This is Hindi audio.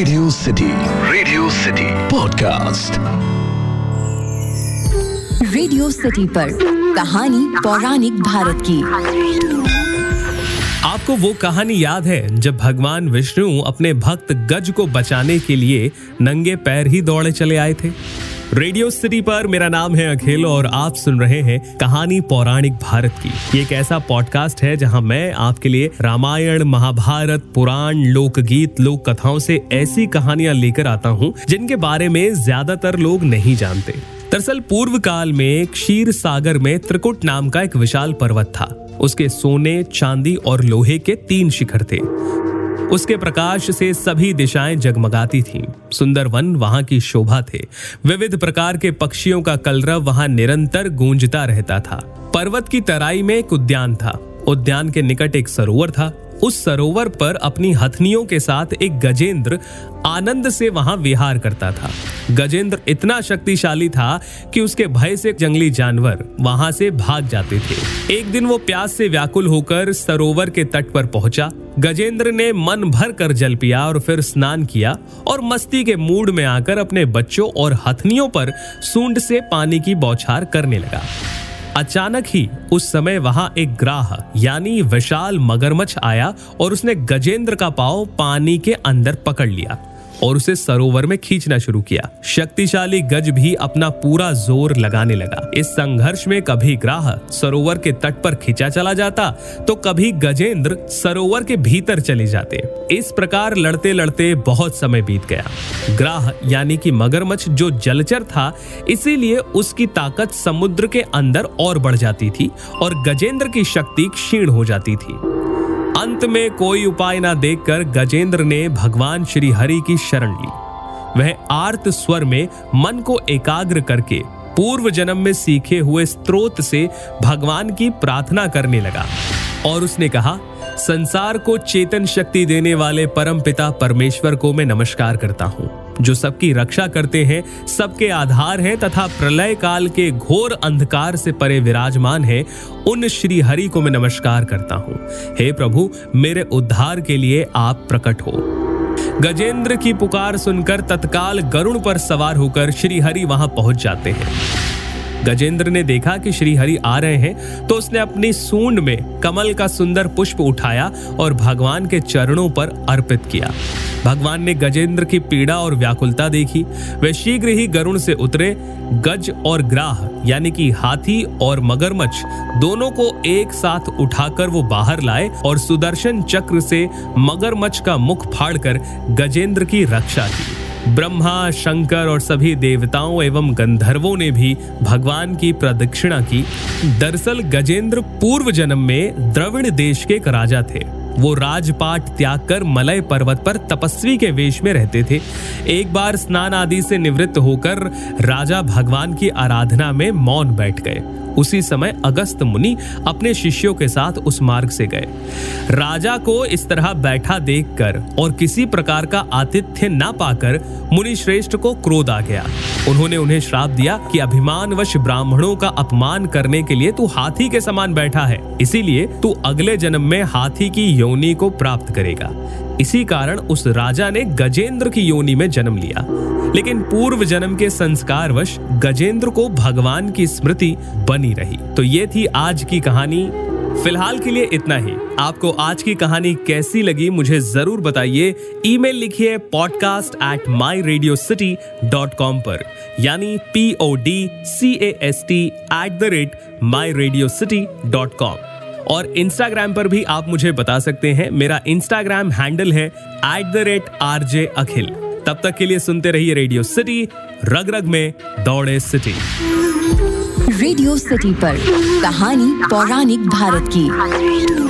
Radio city radio city podcast radio city पर कहानी पौराणिक भारत की। आपको वो कहानी याद है जब भगवान विष्णु अपने भक्त गज को बचाने के लिए नंगे पैर ही दौड़े चले आए थे? रेडियो सिटी पर मेरा नाम है अखिल और आप सुन रहे हैं कहानी पौराणिक भारत की। ये एक ऐसा पॉडकास्ट है जहाँ मैं आपके लिए रामायण, महाभारत, पुराण, लोकगीत लोक कथाओं से ऐसी कहानियाँ लेकर आता हूँ, जिनके बारे में ज़्यादातर लोग नहीं जानते। दरअसल पूर्व काल में क्षीर सागर में त्रिकुट नाम का एक विशाल पर्वत था। उसके सोने, चांदी और लोहे के तीन शिखर थे। उसके प्रकाश से सभी दिशाएँ जगमगाती थीं। सुंदर वन वहाँ की शोभा थे। विविध प्रकार के पक्षियों का कलरव वहाँ निरंतर गूंजता रहता था। पर्वत की तराई में एक उद्यान था। उद्यान के निकट एक सरोवर था। उस सरोवर पर अपनी हथनियों के साथ एक गजेंद्र आनंद से वहाँ विहार करता था। गजेंद्र इतना शक्तिशाली था कि उसके भय से जंगली जानवर वहाँ से भाग जाते थे। एक दिन वो प्यास से व्याकुल होकर सरोवर के तट पर पहुँचा। गजेंद्र ने मन भर कर जल पिया और फिर स्नान किया और मस्ती के मूड में आकर अपने बच्चों और हथनियों पर सूंड से पानी की बौछार करने लगा। अचानक ही उस समय वहाँ एक ग्राह, यानी विशाल मगरमच्छ आया और उसने गजेंद्र का पाव पानी के अंदर पकड़ लिया। और उसे सरोवर में खींचना शुरू किया। शक्तिशाली गज भी अपना पूरा ज़ोर लगाने लगा। इस संघर्ष में कभी ग्राह सरोवर के तट पर खींचा चला जाता तो कभी गजेंद्र सरोवर के भीतर चले जाते। इस प्रकार लड़ते लड़ते बहुत समय बीत गया। ग्राह यानी कि मगरमच्छ जो जलचर था, इसीलिए उसकी ताकत समुद्र के अंदर और बढ़ जाती थी और गजेंद्र की शक्ति क्षीण हो जाती थी। अंत में कोई उपाय ना देखकर गजेंद्र ने भगवान श्री हरि की शरण ली। वह आर्त स्वर में मन को एकाग्र करके पूर्व जन्म में सीखे हुए स्त्रोत से भगवान की प्रार्थना करने लगा और उसने कहा, संसार को चेतन शक्ति देने वाले परम पिता परमेश्वर को मैं नमस्कार करता हूँ। जो सबकी रक्षा करते हैं, सबके आधार हैं तथा प्रलय काल के घोर अंधकार से परे विराजमान है, उन श्री हरि को मैं नमस्कार करता हूँ। हे प्रभु, मेरे उद्धार के लिए आप प्रकट हो। गजेंद्र की पुकार सुनकर तत्काल गरुण पर सवार होकर श्री हरि वहाँ पहुँच जाते हैं। गजेंद्र ने देखा कि श्री हरि आ रहे हैं तो उसने अपनी सूंड में कमल का सुंदर पुष्प उठाया और भगवान के चरणों पर अर्पित किया। भगवान ने गजेंद्र की पीड़ा और व्याकुलता देखी। वे शीघ्र ही गरुण से उतरे। गज और ग्राह, यानी कि हाथी और मगरमच्छ, दोनों को एक साथ उठाकर वो बाहर लाए और सुदर्शन चक्र से मगरमच्छ का मुख फाड़कर गजेंद्र की रक्षा की। ब्रह्मा, शंकर और सभी देवताओं एवं गंधर्वों ने भी भगवान की प्रदक्षिणा की। दरअसल गजेंद्र पूर्व जन्म में द्रविड़ देश के एक राजा थे। वो राजपाट त्याग कर मलय पर्वत पर तपस्वी के वेश में रहते थे। एक बार स्नान आदि से निवृत्त होकर राजा भगवान की आराधना में मौन बैठ गए। उसी समय अगस्त मुनि अपने शिष्यों के साथ उस मार्ग से गए। राजा को इस तरह बैठा देखकर और किसी प्रकार का आतिथ्य न पाकर मुनि श्रेष्ठ को क्रोध आ गया। उन्होंने उन्हें श्राप दिया कि अभिमानवश ब्राह्मणों का अपमान करने के लिए तू हाथी के समान बैठा है, इसीलिए तू अगले जन्म में हाथी की योनि को प्राप्त करेगा। इसी कारण उस राजा ने गजेंद्र की योनि में जन्म लिया। लेकिन पूर्व जन्म के संस्कारवश गजेंद्र को भगवान की स्मृति बनी रही। तो ये थी आज की कहानी। फ़िलहाल के लिए इतना ही। आपको आज की कहानी कैसी लगी मुझे ज़रूर बताइए। ईमेल लिखिए podcast at my radio city dot com पर। यानी P O D C A S T at the rate my radio city dot com और इंस्टाग्राम पर भी आप मुझे बता सकते हैं। मेरा इंस्टाग्राम हैंडल है at the rate R J Akhil तब तक के लिए सुनते रहिए रेडियो सिटी रग रग में दौड़े सिटी रेडियो सिटी पर कहानी पौराणिक भारत की।